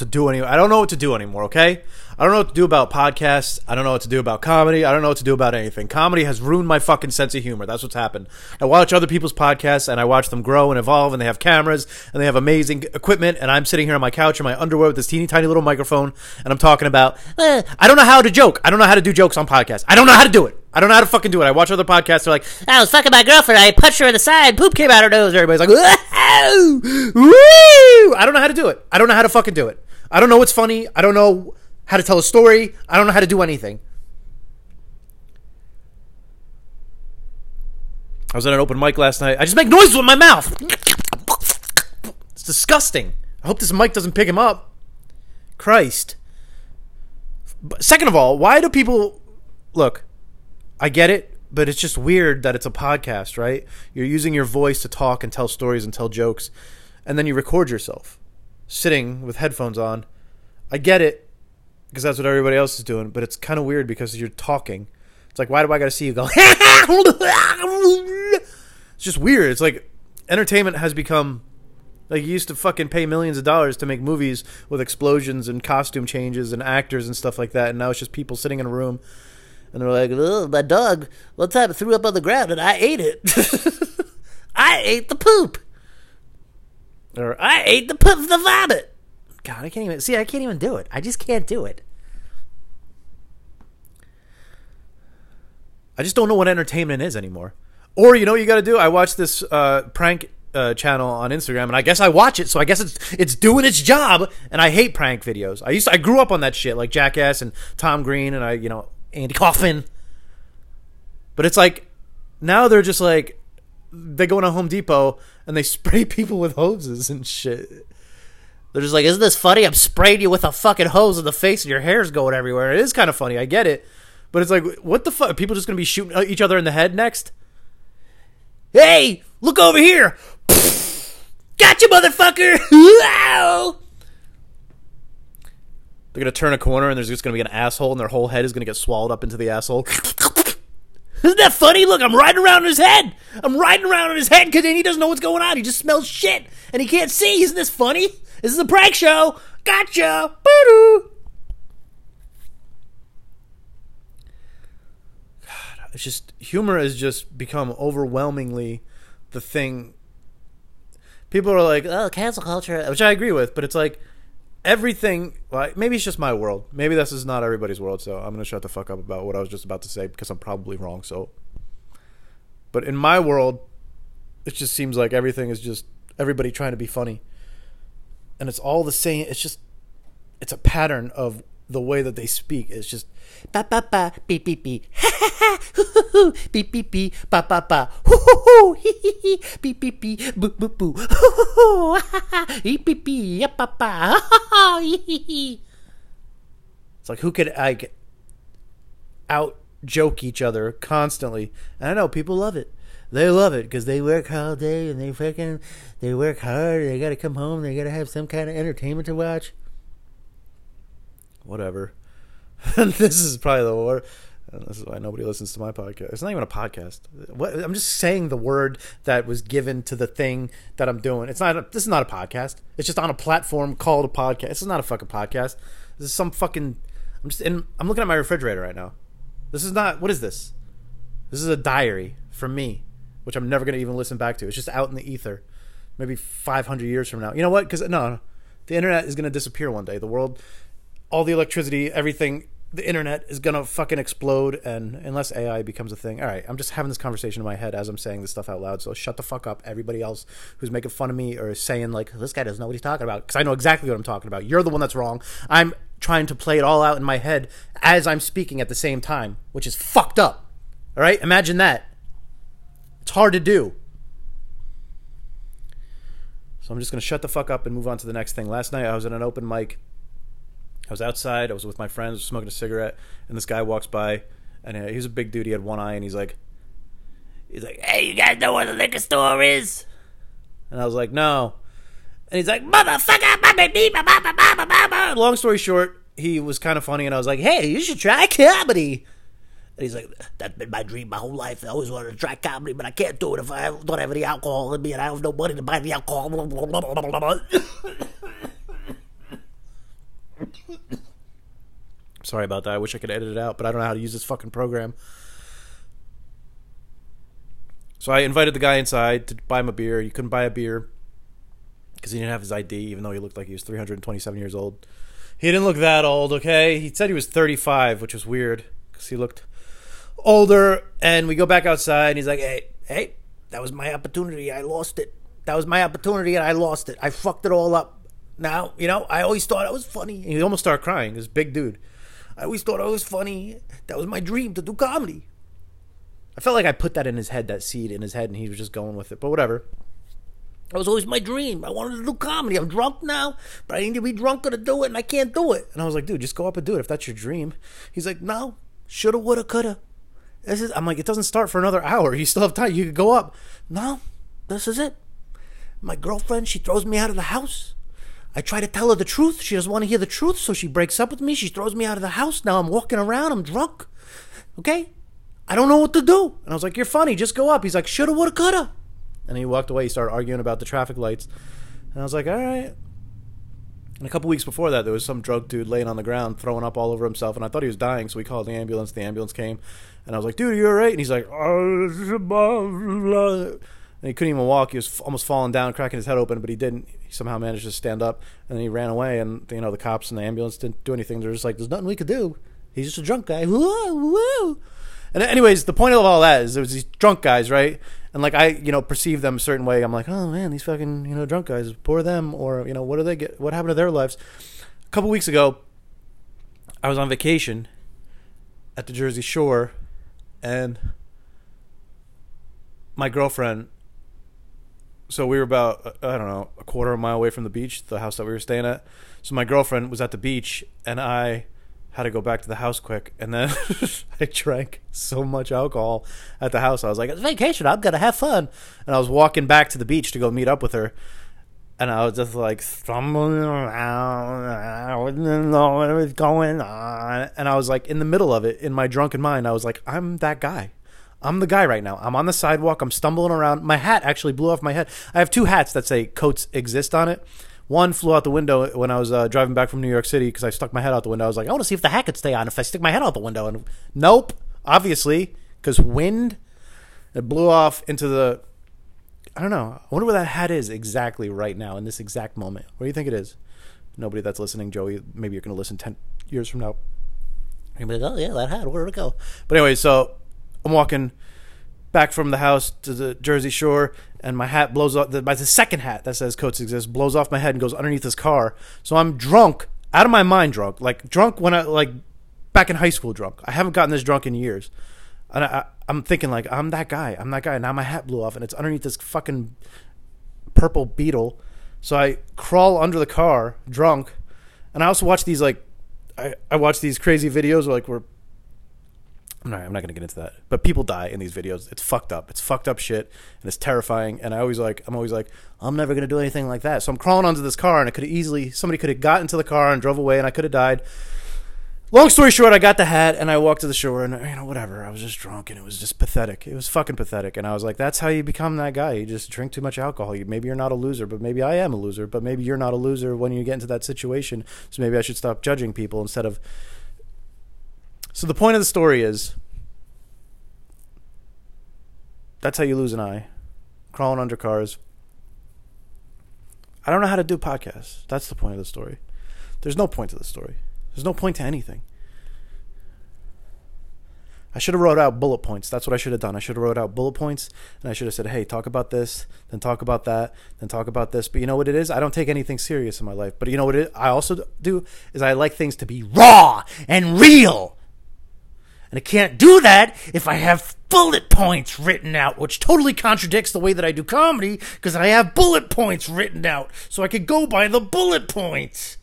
to do any. I don't know what to do anymore. Okay, I don't know what to do about podcasts. I don't know what to do about comedy. I don't know what to do about anything. Comedy has ruined my fucking sense of humor. That's what's happened. I watch other people's podcasts and I watch them grow and evolve, and they have cameras and they have amazing equipment, and I'm sitting here on my couch in my underwear with this teeny tiny little microphone, and I'm talking about. Eh, I don't know how to joke. I don't know how to do jokes on podcasts. I don't know how to do it. I don't know how to fucking do it. I watch other podcasts. They're like, I was fucking my girlfriend. I punched her in the side. Poop came out her nose. everybody's like, "Woo! Woo!" I don't know how to do it. I don't know how to fucking do it. I don't know what's funny. I don't know how to tell a story. I don't know how to do anything. I was at an open mic last night. I just make noises with my mouth. It's disgusting. I hope this mic doesn't pick him up. Christ. Second of all, why do people look? I get it, but it's just weird that it's a podcast, right? You're using your voice to talk and tell stories and tell jokes, and then you record yourself sitting with headphones on. I get it because that's what everybody else is doing, but it's kind of weird because you're talking. It's like, why do I got to see you go? it's just weird. It's like entertainment has become like you used to fucking pay millions of dollars to make movies with explosions and costume changes and actors and stuff like that, and now it's just people sitting in a room and they're like, oh, my dog one time threw up on the ground and I ate it. I ate the poop. Or I ate the poop, the vomit. God, I can't even see. I can't even do it. I just can't do it. I just don't know what entertainment is anymore. Or you know what you got to do? I watched this uh, prank uh, channel on Instagram, and I guess I watch it, so I guess it's it's doing its job. And I hate prank videos. I used to, I grew up on that shit, like Jackass and Tom Green, and I you know Andy Kaufman. But it's like now they're just like they go into Home Depot and they spray people with hoses and shit. They're just like, "Isn't this funny? I'm spraying you with a fucking hose in the face, and your hair's going everywhere." It is kind of funny. I get it, but it's like, what the fuck? Are people just gonna be shooting each other in the head next? Hey, look over here! Got you, motherfucker! They're gonna turn a corner and there's just gonna be an asshole and their whole head is gonna get swallowed up into the asshole. Isn't that funny? Look, I'm riding around in his head. I'm riding around in his head because then he doesn't know what's going on. He just smells shit and he can't see. Isn't this funny? This is a prank show. Gotcha. Boo-doo. God, it's just humor has just become overwhelmingly the thing. People are like, oh, cancel culture, which I agree with, but it's like everything well, maybe it's just my world. Maybe this is not everybody's world so i'm gonna shut the fuck up about what i was just about to say because i'm probably wrong so. But in my world it just seems like everything is just everybody trying to be funny. And it's all the same it's just it's a pattern of the way that they speak is just ba ba ba beep beep beep ha ha ha hoo hoo hoo beep beep beep ba ba ba hoo hoo hoo hee hee hee beep beep beep boo boo boo hoo hoo hoo ha ha beep beep beep ya ba ba ha ha ha hee hee hee it's like who could like out joke each other constantly. And i know people love it. They love it because they work all day and they fucking they work hard. They gotta come home. They gotta have some kind of entertainment to watch whatever this is probably the word. This is why nobody listens to my podcast. It's not even a podcast. What, I'm just saying the word that was given to the thing that I'm doing. It's not. A, this is not a podcast. It's just on a platform called a podcast. This is not a fucking podcast. This is some fucking. I'm just in. I'm looking at my refrigerator right now. This is not. What is this? This is a diary from me, which I'm never gonna even listen back to. It's just out in the ether. Maybe 500 years from now. You know what? Because no, the internet is gonna disappear one day. The world all the electricity, everything, the internet is gonna fucking explode, and unless AI becomes a thing, all right. I'm just having this conversation in my head as I'm saying this stuff out loud. So shut the fuck up, everybody else who's making fun of me or saying like this guy doesn't know what he's talking about, because I know exactly what I'm talking about. You're the one that's wrong. I'm trying to play it all out in my head as I'm speaking at the same time, which is fucked up. All right, imagine that. It's hard to do. So I'm just gonna shut the fuck up and move on to the next thing. Last night I was at an open mic I was outside. I was with my friends, smoking a cigarette, and this guy walks by, and uh, he was a big dude. He had one eye, and he's like, he's like, "Hey, you guys know where the liquor store is?" And I was like, "No." And he's like, "Motherfucker!" Long story short, he was kind of funny, and I was like, "Hey, you should try comedy." And he's like, "That's been my dream my whole life. I always wanted to try comedy, but I can't do it if I don't have any alcohol in me, and I have no money to buy the alcohol." Sorry about that. I wish I could edit it out, but I don't know how to use this fucking program. So I invited the guy inside to buy him a beer. He couldn't buy a beer because he didn't have his ID, even though he looked like he was 327 years old. He didn't look that old, okay? He said he was 35, which was weird because he looked older. And we go back outside, and he's like, hey, hey, that was my opportunity. I lost it. That was my opportunity, and I lost it. I fucked it all up. Now, you know, I always thought I was funny. And he almost started crying. This big dude. I always thought I was funny. That was my dream to do comedy. I felt like I put that in his head, that seed in his head, and he was just going with it. But whatever. That was always my dream. I wanted to do comedy. I'm drunk now, but I need to be drunker to do it, and I can't do it. And I was like, dude, just go up and do it if that's your dream. He's like, no, shoulda, woulda, coulda. This is. I'm like, it doesn't start for another hour. You still have time. You could go up. No, this is it. My girlfriend, she throws me out of the house. I try to tell her the truth. She doesn't want to hear the truth, so she breaks up with me. She throws me out of the house. Now I'm walking around. I'm drunk. Okay? I don't know what to do. And I was like, You're funny. Just go up. He's like, Shoulda, woulda, coulda. And he walked away. He started arguing about the traffic lights. And I was like, All right. And a couple weeks before that, there was some drunk dude laying on the ground, throwing up all over himself. And I thought he was dying, so we called the ambulance. The ambulance came. And I was like, Dude, you're right? And he's like, oh, and he couldn't even walk. He was almost falling down, cracking his head open, but he didn't. He somehow managed to stand up, and then he ran away. And you know, the cops and the ambulance didn't do anything. They're just like, "There's nothing we could do. He's just a drunk guy." Woo, woo. And anyways, the point of all that is there was these drunk guys, right? And like I, you know, perceive them a certain way. I'm like, oh man, these fucking you know drunk guys, poor them, or you know, what do they get? What happened to their lives? A couple weeks ago, I was on vacation at the Jersey Shore, and my girlfriend so we were about I don't know a quarter of a mile away from the beach, the house that we were staying at. So my girlfriend was at the beach, and I had to go back to the house quick. And then I drank so much alcohol at the house. I was like, "It's vacation. I'm gonna have fun." And I was walking back to the beach to go meet up with her, and I was just like stumbling around. I didn't know what was going on, and I was like in the middle of it in my drunken mind. I was like, "I'm that guy." I'm the guy right now. I'm on the sidewalk. I'm stumbling around. My hat actually blew off my head. I have two hats that say "Coats exist" on it. One flew out the window when I was uh, driving back from New York City because I stuck my head out the window. I was like, I want to see if the hat could stay on if I stick my head out the window. And nope, obviously, because wind. It blew off into the. I don't know. I wonder where that hat is exactly right now in this exact moment. Where do you think it is? Nobody that's listening, Joey. Maybe you're going to listen ten years from now. You're like, oh yeah, that hat. Where did it go? But anyway, so I'm walking back from the house to the Jersey Shore, and my hat blows off. The, my the second hat that says "Coats Exist" blows off my head and goes underneath this car. So I'm drunk, out of my mind, drunk, like drunk when I like back in high school, drunk. I haven't gotten this drunk in years, and I, I'm thinking like I'm that guy. I'm that guy. Now my hat blew off, and it's underneath this fucking purple beetle. So I crawl under the car, drunk, and I also watch these like I, I watch these crazy videos like where I'm not, going to get into that. But people die in these videos. It's fucked up. It's fucked up shit, and it's terrifying. And I always like, I'm always like, I'm never going to do anything like that. So I'm crawling onto this car, and I could have easily somebody could have got into the car and drove away, and I could have died. Long story short, I got the hat and I walked to the shore, and you know whatever. I was just drunk, and it was just pathetic. It was fucking pathetic. And I was like, that's how you become that guy. You just drink too much alcohol. You, maybe you're not a loser, but maybe I am a loser. But maybe you're not a loser when you get into that situation. So maybe I should stop judging people instead of. So the point of the story is that's how you lose an eye. Crawling under cars. I don't know how to do podcasts. That's the point of the story. There's no point to the story. There's no point to anything. I should have wrote out bullet points. That's what I should have done. I should have wrote out bullet points and I should have said, "Hey, talk about this, then talk about that, then talk about this." But you know what it is? I don't take anything serious in my life. But you know what it, I also do is I like things to be raw and real. And I can't do that if I have bullet points written out, which totally contradicts the way that I do comedy because I have bullet points written out so I could go by the bullet points.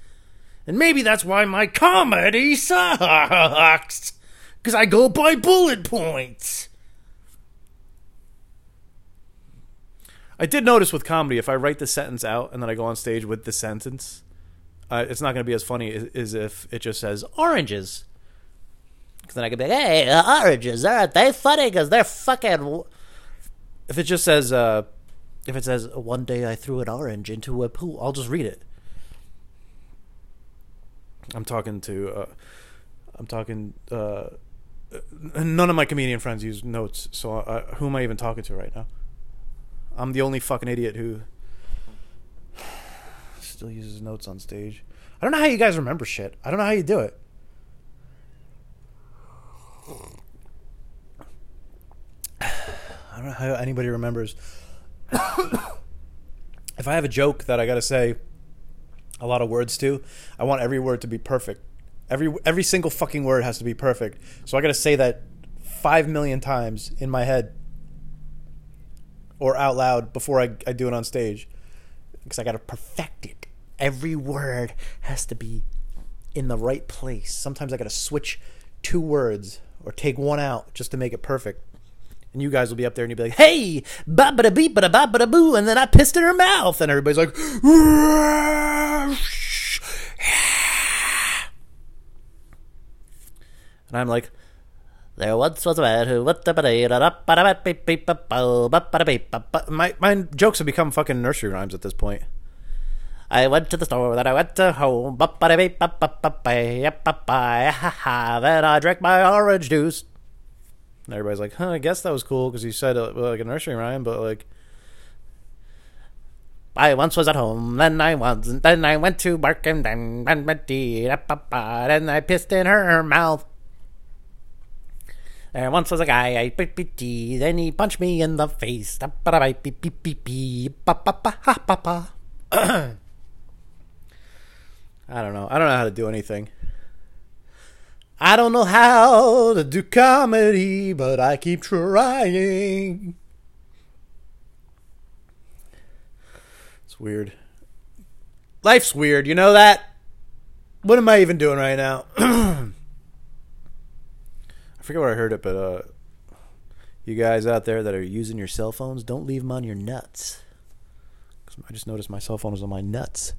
And maybe that's why my comedy sucks because I go by bullet points. I did notice with comedy, if I write the sentence out and then I go on stage with the sentence, uh, it's not going to be as funny as, as if it just says oranges. Because then I could be like, hey, uh, oranges, aren't they funny? Because they're fucking. If it just says, uh, if it says, one day I threw an orange into a pool, I'll just read it. I'm talking to. Uh, I'm talking. Uh, none of my comedian friends use notes, so I, who am I even talking to right now? I'm the only fucking idiot who still uses notes on stage. I don't know how you guys remember shit. I don't know how you do it. I don't know how anybody remembers. if I have a joke that I got to say a lot of words to, I want every word to be perfect. Every every single fucking word has to be perfect. So I got to say that 5 million times in my head or out loud before I, I do it on stage because I got to perfect it. Every word has to be in the right place. Sometimes I got to switch two words or take one out just to make it perfect. And you guys will be up there and you'll be like, hey, ba ba da beep ba da ba ba da boo. And then I pissed in her mouth. And everybody's like, and I'm like, there once was a man who my my jokes have become fucking nursery rhymes at this point. I went to the store, then I went to home. Then I drank my orange juice. And everybody's like, huh, I guess that was cool because you said uh, like a nursery rhyme, but like. I once was at home, then I was, then I went to work, and then, then I pissed in her mouth. There once was a guy, I then he punched me in the face. I don't know. I don't know how to do anything. I don't know how to do comedy, but I keep trying. It's weird. Life's weird, you know that? What am I even doing right now? I forget where I heard it, but uh, you guys out there that are using your cell phones, don't leave them on your nuts. 'Cause I just noticed my cell phone was on my nuts.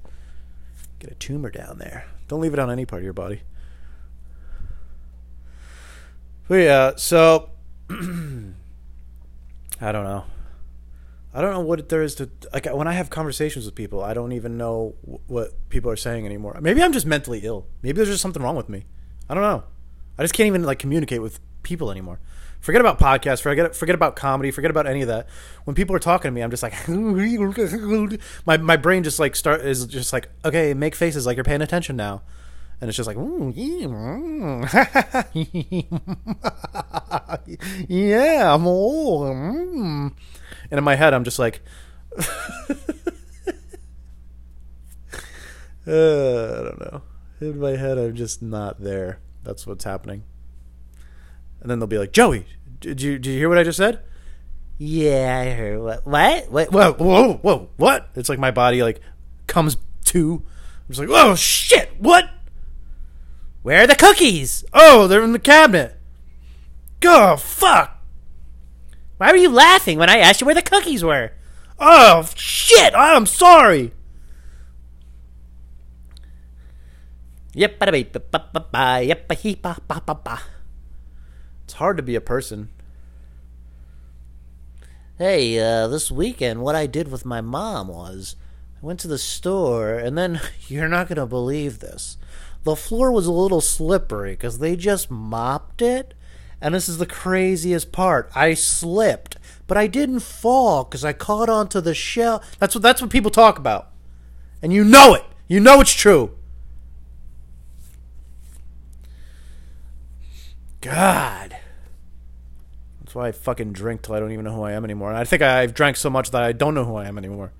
Get a tumor down there. Don't leave it on any part of your body. But yeah, so I don't know. I don't know what there is to like when I have conversations with people. I don't even know what people are saying anymore. Maybe I'm just mentally ill. Maybe there's just something wrong with me. I don't know. I just can't even like communicate with people anymore. Forget about podcasts. Forget forget about comedy. Forget about any of that. When people are talking to me, I'm just like my my brain just like start is just like okay, make faces like you're paying attention now, and it's just like yeah, mm." I'm old. mm." And in my head, I'm just like. Uh, I don't know. In my head, I'm just not there. That's what's happening. And then they'll be like, Joey, did you did you hear what I just said? Yeah, I heard. What? What? What? Whoa, whoa, whoa! What? It's like my body like comes to. I'm just like, oh shit! What? Where are the cookies? Oh, they're in the cabinet. Oh fuck! Why were you laughing when I asked you where the cookies were? Oh shit! I'm sorry. Yep, ba beep ba ba ba yep ba hee ba ba ba ba. It's hard to be a person. Hey, uh, this weekend, what I did with my mom was I went to the store, and then you're not gonna believe this. The floor was a little slippery because they just mopped it, and this is the craziest part. I slipped, but I didn't fall because I caught onto the shell. That's what that's what people talk about, and you know it. You know it's true. God. That's why I fucking drink till I don't even know who I am anymore. And I think I've drank so much that I don't know who I am anymore.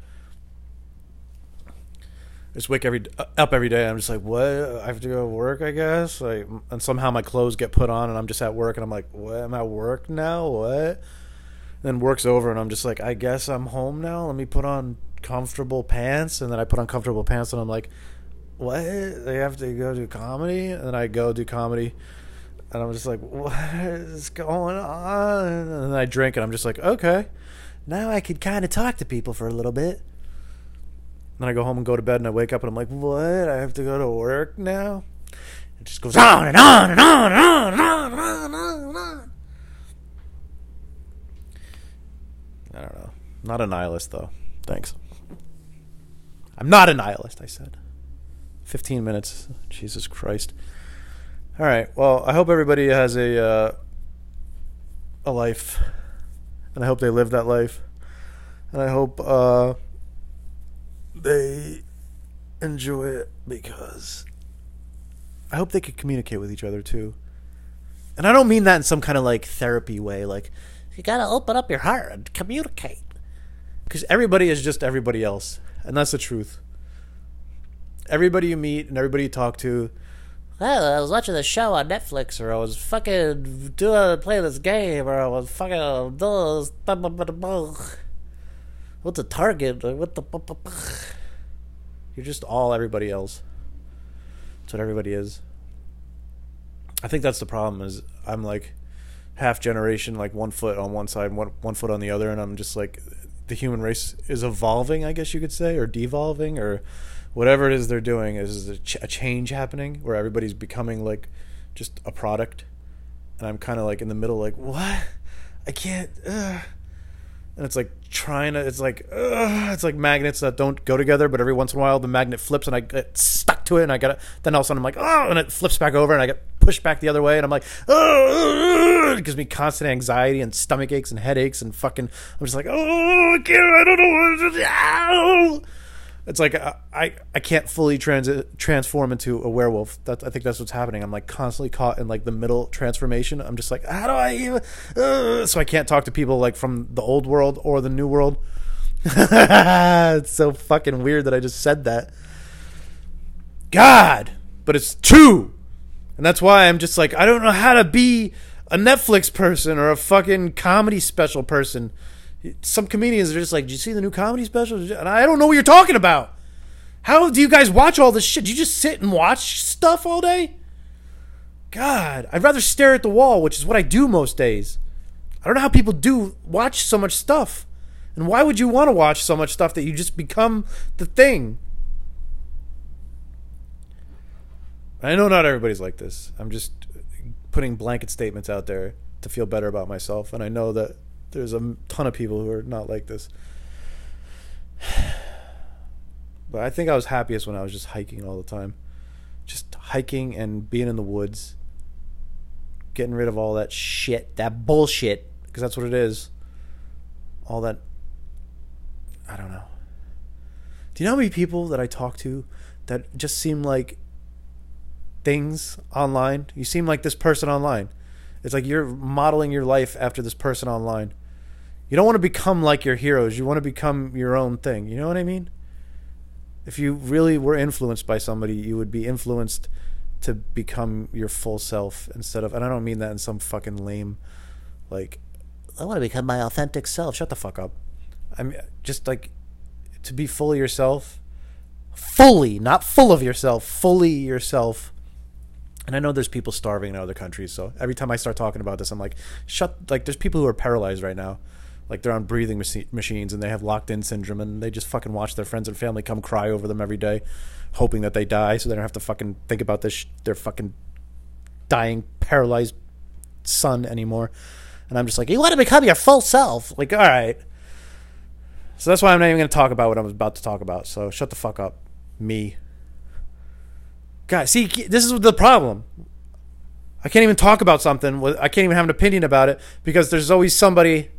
I just wake every uh, up every day. And I'm just like, what? I have to go to work, I guess. Like, and somehow my clothes get put on, and I'm just at work, and I'm like, what? I'm at work now. What? then work's over, and I'm just like, I guess I'm home now. Let me put on comfortable pants, and then I put on comfortable pants, and I'm like, what? They have to go do comedy, and then I go do comedy and I'm just like, what is going on? And I drink, and I'm just like, okay, now I could kind of talk to people for a little bit. Then I go home and go to bed, and I wake up, and I'm like, what? I have to go to work now? It just goes on and on and on and on and on and on and on. I don't know. Not a nihilist, though. Thanks. I'm not a nihilist, I said. 15 minutes. Jesus Christ. All right. Well, I hope everybody has a uh, a life, and I hope they live that life, and I hope uh, they enjoy it because I hope they could communicate with each other too. And I don't mean that in some kind of like therapy way, like you gotta open up your heart and communicate. Because everybody is just everybody else, and that's the truth. Everybody you meet and everybody you talk to. I was watching the show on Netflix, or I was fucking doing play this game, or I was fucking. What's the target? What the? You're just all everybody else. That's what everybody is. I think that's the problem. Is I'm like half generation, like one foot on one side, one one foot on the other, and I'm just like the human race is evolving, I guess you could say, or devolving, or whatever it is they're doing. Is a, ch- a change happening where everybody's becoming like just a product, and I'm kind of like in the middle, like what? I can't. Uh. And it's like trying to. It's like uh, it's like magnets that don't go together, but every once in a while the magnet flips and I get stuck to it, and I it. Then all of a sudden I'm like oh, and it flips back over, and I get pushed back the other way, and I'm like oh, it gives me constant anxiety and stomach aches and headaches and fucking. I'm just like oh, I can't. I don't know It's like I, I I can't fully transit transform into a werewolf. That I think that's what's happening. I'm like constantly caught in like the middle transformation. I'm just like, how do I even? Uh, so I can't talk to people like from the old world or the new world. it's so fucking weird that I just said that. God, but it's true, and that's why I'm just like I don't know how to be a Netflix person or a fucking comedy special person some comedians are just like, "Did you see the new comedy special?" And I don't know what you're talking about. How do you guys watch all this shit? Do you just sit and watch stuff all day? God, I'd rather stare at the wall, which is what I do most days. I don't know how people do watch so much stuff. And why would you want to watch so much stuff that you just become the thing? I know not everybody's like this. I'm just putting blanket statements out there to feel better about myself. And I know that there's a ton of people who are not like this. But I think I was happiest when I was just hiking all the time. Just hiking and being in the woods. Getting rid of all that shit, that bullshit, because that's what it is. All that. I don't know. Do you know how many people that I talk to that just seem like things online? You seem like this person online. It's like you're modeling your life after this person online. You don't want to become like your heroes. You want to become your own thing. You know what I mean? If you really were influenced by somebody, you would be influenced to become your full self instead of and I don't mean that in some fucking lame like I want to become my authentic self. shut the fuck up. I mean just like to be fully yourself. Fully, not full of yourself, fully yourself. And I know there's people starving in other countries, so every time I start talking about this, I'm like, shut. Like, there's people who are paralyzed right now. Like they're on breathing machi- machines and they have locked in syndrome and they just fucking watch their friends and family come cry over them every day hoping that they die so they don't have to fucking think about this sh- their fucking dying paralyzed son anymore. And i'm just like you want to become your full self. Like all right. So that's why i'm not even going to talk about what i'm about to talk about. So shut the fuck up. Me guys see this is the problem i can't even talk about something with i can't even have an opinion about it because there's always somebody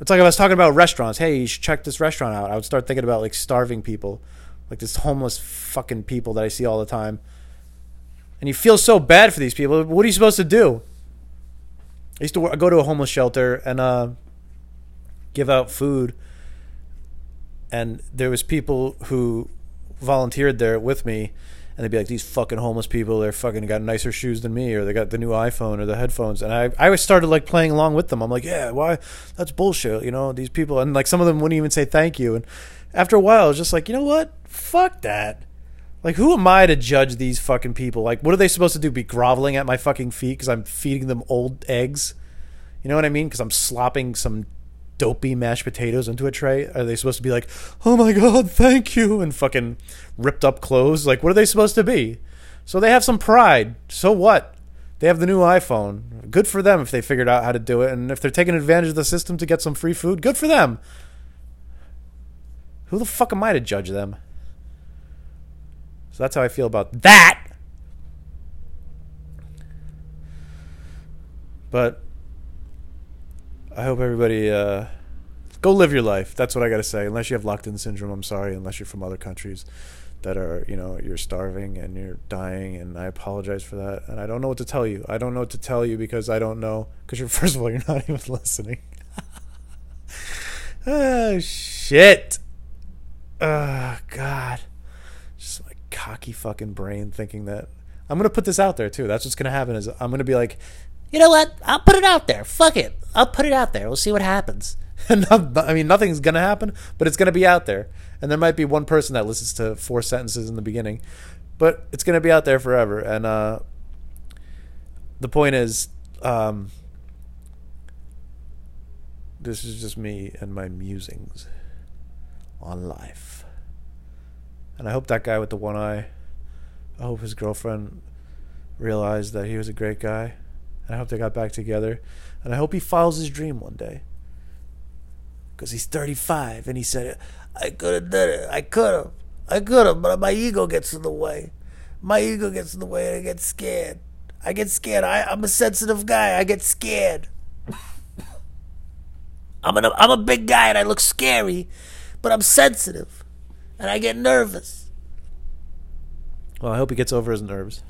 it's like I was talking about restaurants. Hey, you should check this restaurant out. I would start thinking about like starving people, like this homeless fucking people that I see all the time. And you feel so bad for these people. What are you supposed to do? I used to go to a homeless shelter and uh, give out food, and there was people who volunteered there with me, and they'd be like, "These fucking homeless people, they're fucking got nicer shoes than me, or they got the new iPhone or the headphones." And I, I always started like playing along with them. I'm like, "Yeah, why? That's bullshit." You know, these people, and like some of them wouldn't even say thank you. And after a while, I was just like, you know what? Fuck that. Like, who am I to judge these fucking people? Like, what are they supposed to do? Be groveling at my fucking feet because I'm feeding them old eggs? You know what I mean? Because I'm slopping some dopey mashed potatoes into a tray? Are they supposed to be like, "Oh my god, thank you," and fucking ripped up clothes? Like, what are they supposed to be? So they have some pride. So what? They have the new iPhone. Good for them if they figured out how to do it, and if they're taking advantage of the system to get some free food, good for them. Who the fuck am I to judge them? So that's how I feel about that. But I hope everybody uh, go live your life. That's what I got to say. Unless you have locked in syndrome, I'm sorry. Unless you're from other countries that are, you know, you're starving and you're dying, and I apologize for that. And I don't know what to tell you. I don't know what to tell you because I don't know. Because you're first of all, you're not even listening. oh shit. Oh god. Just my cocky fucking brain thinking that I'm gonna put this out there too. That's what's gonna happen. Is I'm gonna be like, You know what? I'll put it out there. Fuck it. I'll put it out there. We'll see what happens. I mean, nothing's gonna happen, but it's gonna be out there, and there might be one person that listens to four sentences in the beginning, but it's gonna be out there forever. And uh, the point is, um, this is just me and my musings on life. And I hope that guy with the one eye, I hope his girlfriend realized that he was a great guy. And I hope they got back together. And I hope he follows his dream one day. Because he's 35 and he said, I could have done it. I could have. I could have, but my ego gets in the way. My ego gets in the way and I get scared. I get scared. I, I'm a sensitive guy. I get scared. I'm, an, I'm a big guy and I look scary, but I'm sensitive and I get nervous. Well, I hope he gets over his nerves.